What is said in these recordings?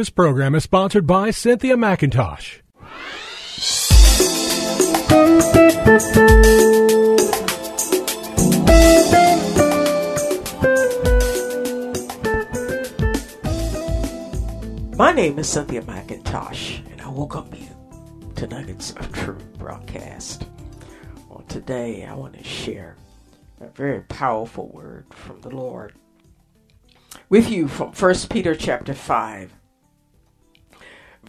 This program is sponsored by Cynthia McIntosh. My name is Cynthia McIntosh, and I welcome you to Nuggets of Truth broadcast. Well, today I want to share a very powerful word from the Lord with you from 1 Peter chapter 5,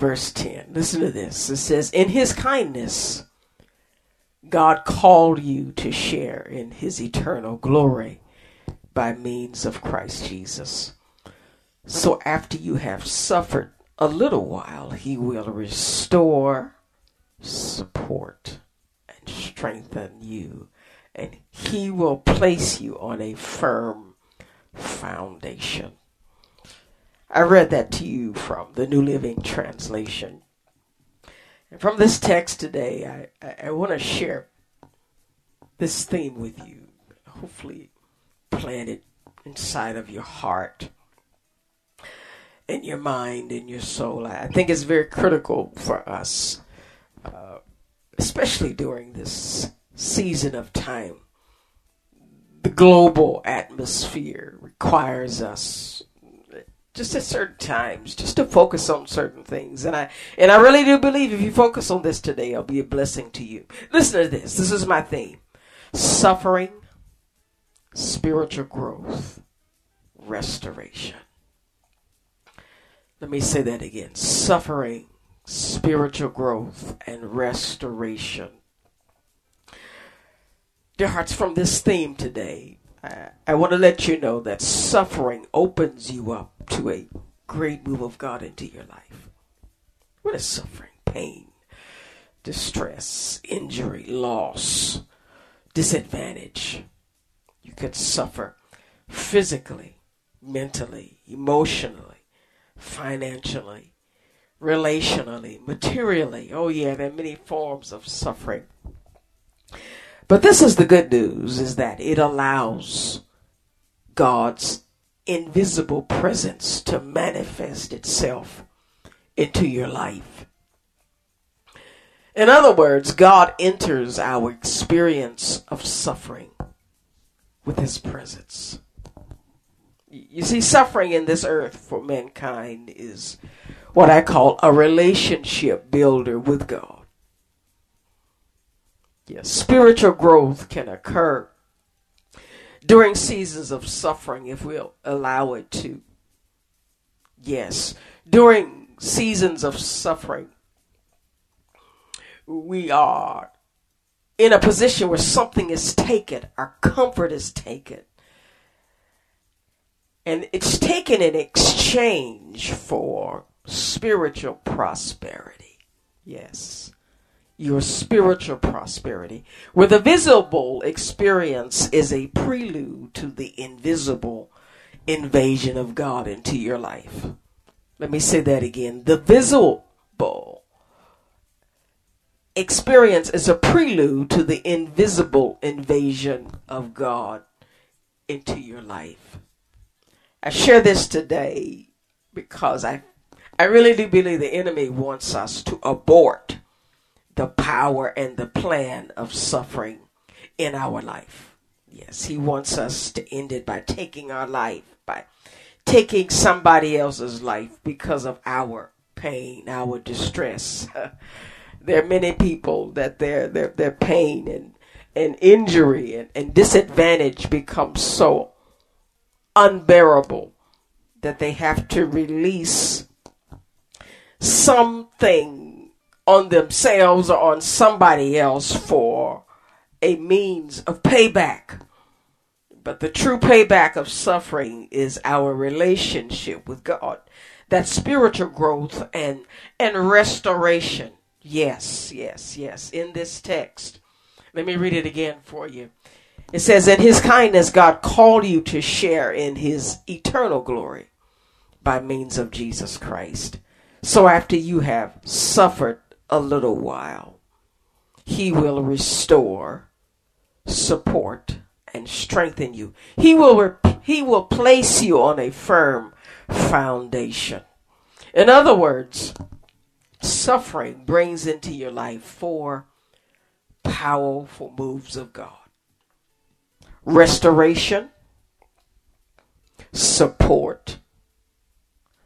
verse 10. Listen to this. It says, In his kindness, God called you to share in his eternal glory by means of Christ Jesus. So after you have suffered a little while, he will restore, support, and strengthen you. And he will place you on a firm foundation. I read that to you from the New Living Translation. And from this text today, I, I, I want to share this theme with you. Hopefully, plant it inside of your heart in your mind and your soul. I think it's very critical for us, uh, especially during this season of time. The global atmosphere requires us just at certain times just to focus on certain things. And i and i really do believe if you focus on this today it'll be a blessing to you. Listen to this. This is my theme. Suffering spiritual growth restoration. Let me say that again. Suffering, spiritual growth, and restoration. Dear hearts, from this theme today, I, I want to let you know that suffering opens you up to a great move of God into your life. What is suffering? Pain, distress, injury, loss, disadvantage. You could suffer physically, mentally, emotionally financially, relationally, materially. Oh, yeah, there are many forms of suffering. But this is the good news is that it allows God's invisible presence to manifest itself into your life. In other words, God enters our experience of suffering with his presence. You see, suffering in this earth for mankind is what I call a relationship builder with God. Yes, spiritual growth can occur during seasons of suffering if we'll allow it to. Yes, during seasons of suffering, we are in a position where something is taken, our comfort is taken and it's taken in exchange for spiritual prosperity. Yes. Your spiritual prosperity. Where the visible experience is a prelude to the invisible invasion of God into your life. Let me say that again. The visible experience is a prelude to the invisible invasion of God into your life. I share this today because I I really do believe the enemy wants us to abort the power and the plan of suffering in our life. Yes, he wants us to end it by taking our life, by taking somebody else's life because of our pain, our distress. there are many people that their their their pain and and injury and, and disadvantage becomes so unbearable that they have to release something on themselves or on somebody else for a means of payback. But the true payback of suffering is our relationship with God. That spiritual growth and and restoration. Yes, yes, yes. In this text. Let me read it again for you. It says, In his kindness, God called you to share in his eternal glory by means of Jesus Christ. So after you have suffered a little while, he will restore, support, and strengthen you. He will, he will place you on a firm foundation. In other words, suffering brings into your life four powerful moves of God restoration, support,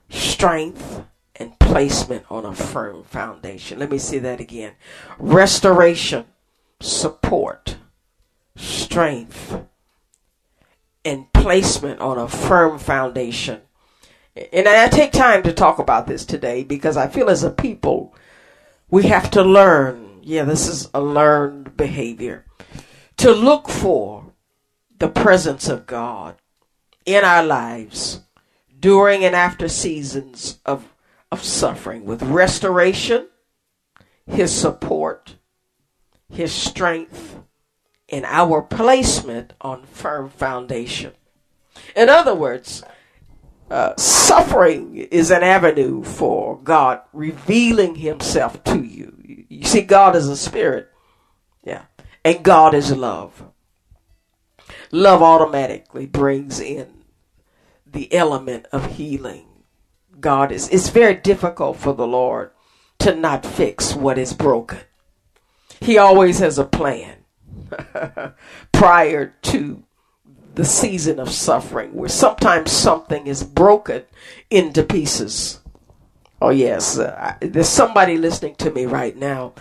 strength, and placement on a firm foundation. Let me say that again restoration, support, strength, and placement on a firm foundation. And I take time to talk about this today because I feel as a people, we have to learn. Yeah, this is a learned behavior. To look for the presence of God in our lives during and after seasons of, of suffering with restoration, His support, His strength, and our placement on firm foundation. In other words, uh, suffering is an avenue for God revealing Himself to you. You see, God is a spirit, yeah, and God is love. Love automatically brings in the element of healing. God is, it's very difficult for the Lord to not fix what is broken. He always has a plan prior to the season of suffering where sometimes something is broken into pieces. Oh, yes, uh, there's somebody listening to me right now.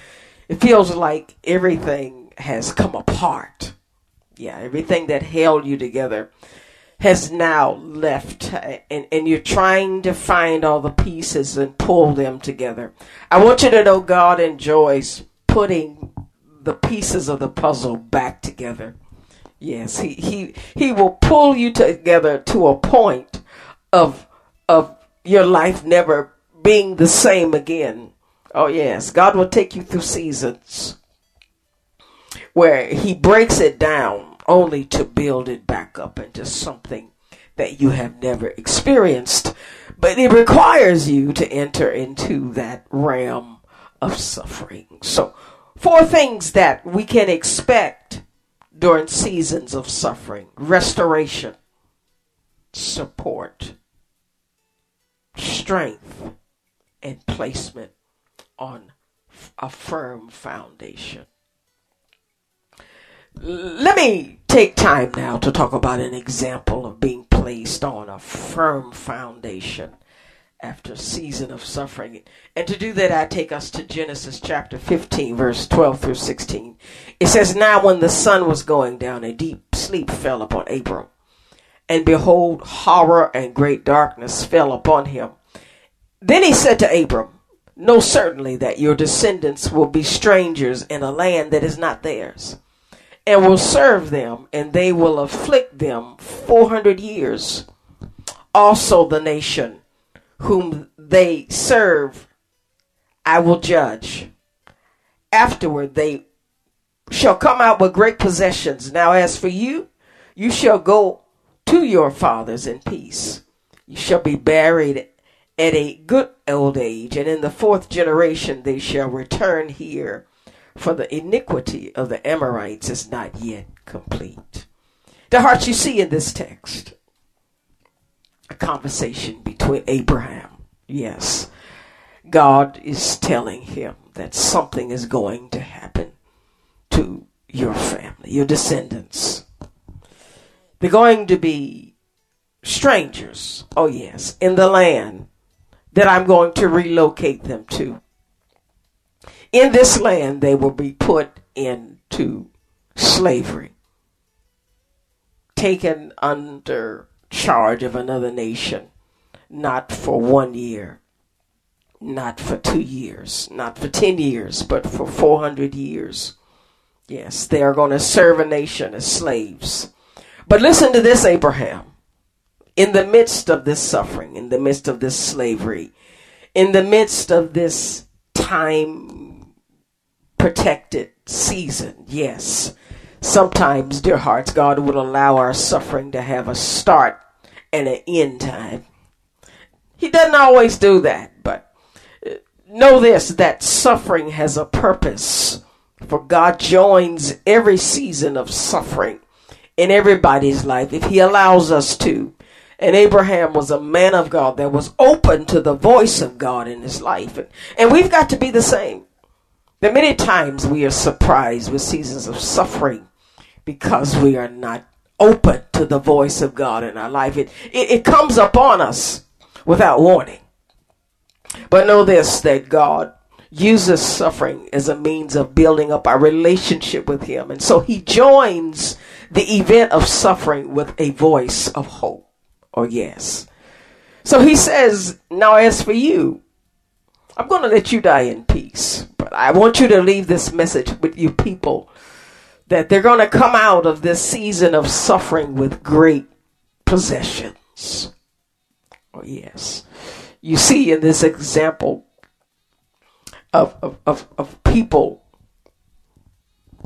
It feels like everything has come apart. Yeah, everything that held you together has now left and, and you're trying to find all the pieces and pull them together. I want you to know God enjoys putting the pieces of the puzzle back together. Yes, he, he, he will pull you together to a point of, of your life never being the same again. Oh, yes, God will take you through seasons where He breaks it down only to build it back up into something that you have never experienced. But it requires you to enter into that realm of suffering. So, four things that we can expect during seasons of suffering restoration, support, strength, and placement on a firm foundation. Let me take time now to talk about an example of being placed on a firm foundation after a season of suffering. And to do that, I take us to Genesis chapter 15, verse 12 through 16. It says, Now when the sun was going down, a deep sleep fell upon Abram. And behold, horror and great darkness fell upon him. Then he said to Abram, Know certainly that your descendants will be strangers in a land that is not theirs and will serve them, and they will afflict them 400 years. Also, the nation whom they serve, I will judge. Afterward, they shall come out with great possessions. Now, as for you, you shall go to your fathers in peace. You shall be buried at a good old age, and in the fourth generation they shall return here for the iniquity of the Amorites is not yet complete. The heart you see in this text, a conversation between Abraham. Yes, God is telling him that something is going to happen to your family, your descendants. They're going to be strangers, oh yes, in the land that I'm going to relocate them to in this land they will be put into slavery, taken under charge of another nation, not for one year, not for two years, not for 10 years, but for 400 years. Yes, they are going to serve a nation as slaves. But listen to this, Abraham. In the midst of this suffering, in the midst of this slavery, in the midst of this time protected season. Yes. Sometimes, dear hearts, God will allow our suffering to have a start and an end time. He doesn't always do that, but uh, know this that suffering has a purpose. For God joins every season of suffering in everybody's life if He allows us to. And Abraham was a man of God that was open to the voice of God in his life. And, and we've got to be the same. That many times we are surprised with seasons of suffering because we are not open to the voice of God in our life. It, it, it comes upon us without warning. But know this that God uses suffering as a means of building up our relationship with Him. And so He joins the event of suffering with a voice of hope or yes. So He says, Now, as for you, I'm going to let you die in peace. But I want you to leave this message with you people that they're going to come out of this season of suffering with great possessions. Oh, yes. You see in this example of, of, of, of people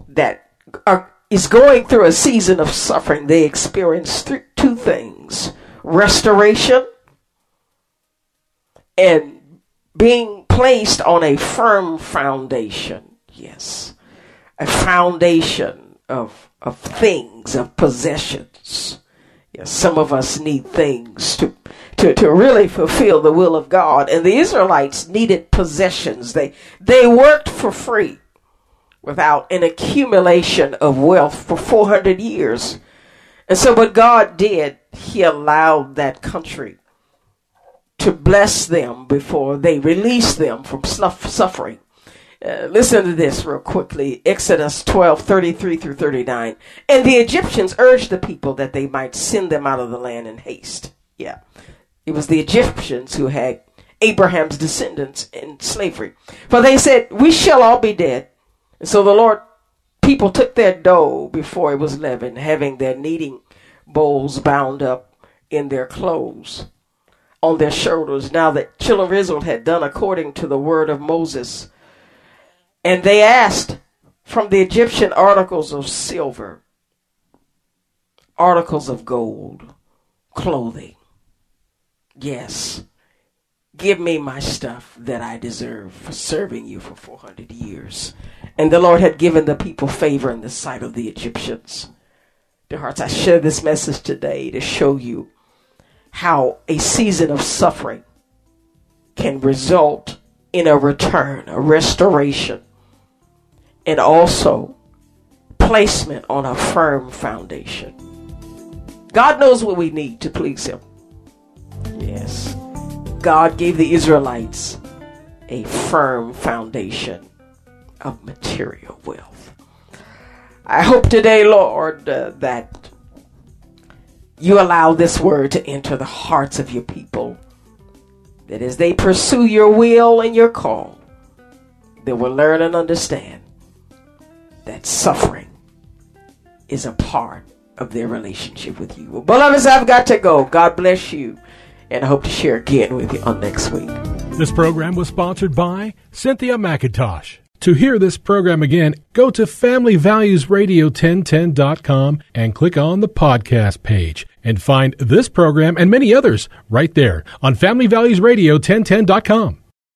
that are is going through a season of suffering, they experience th- two things restoration and being placed on a firm foundation. Yes a foundation of, of things, of possessions. Yes, some of us need things to, to, to really fulfill the will of God. And the Israelites needed possessions. They, they worked for free without an accumulation of wealth for 400 years. And so what God did, He allowed that country to bless them before they release them from suffering. Uh, listen to this real quickly. Exodus 12, 33 through 39. And the Egyptians urged the people that they might send them out of the land in haste. Yeah. It was the Egyptians who had Abraham's descendants in slavery. For they said, We shall all be dead. And so the Lord, people took their dough before it was leavened, having their kneading bowls bound up in their clothes on their shoulders. Now that Israel had done according to the word of Moses, and they asked from the Egyptian articles of silver, articles of gold, clothing. Yes, give me my stuff that I deserve for serving you for 400 years. And the Lord had given the people favor in the sight of the Egyptians. Dear hearts, I share this message today to show you how a season of suffering can result in a return, a restoration and also placement on a firm foundation. God knows what we need to please Him. Yes. God gave the Israelites a firm foundation of material wealth. I hope today, Lord, uh, that you allow this word to enter the hearts of your people. That as they pursue your will and your call, they will learn and understand that suffering is a part of their relationship with you. Well, beloveds, I've got to go. God bless you. And I hope to share again with you on next week. This program was sponsored by Cynthia McIntosh. To hear this program again, go to FamilyValuesRadio1010.com and click on the podcast page and find this program and many others right there on FamilyValuesRadio1010.com.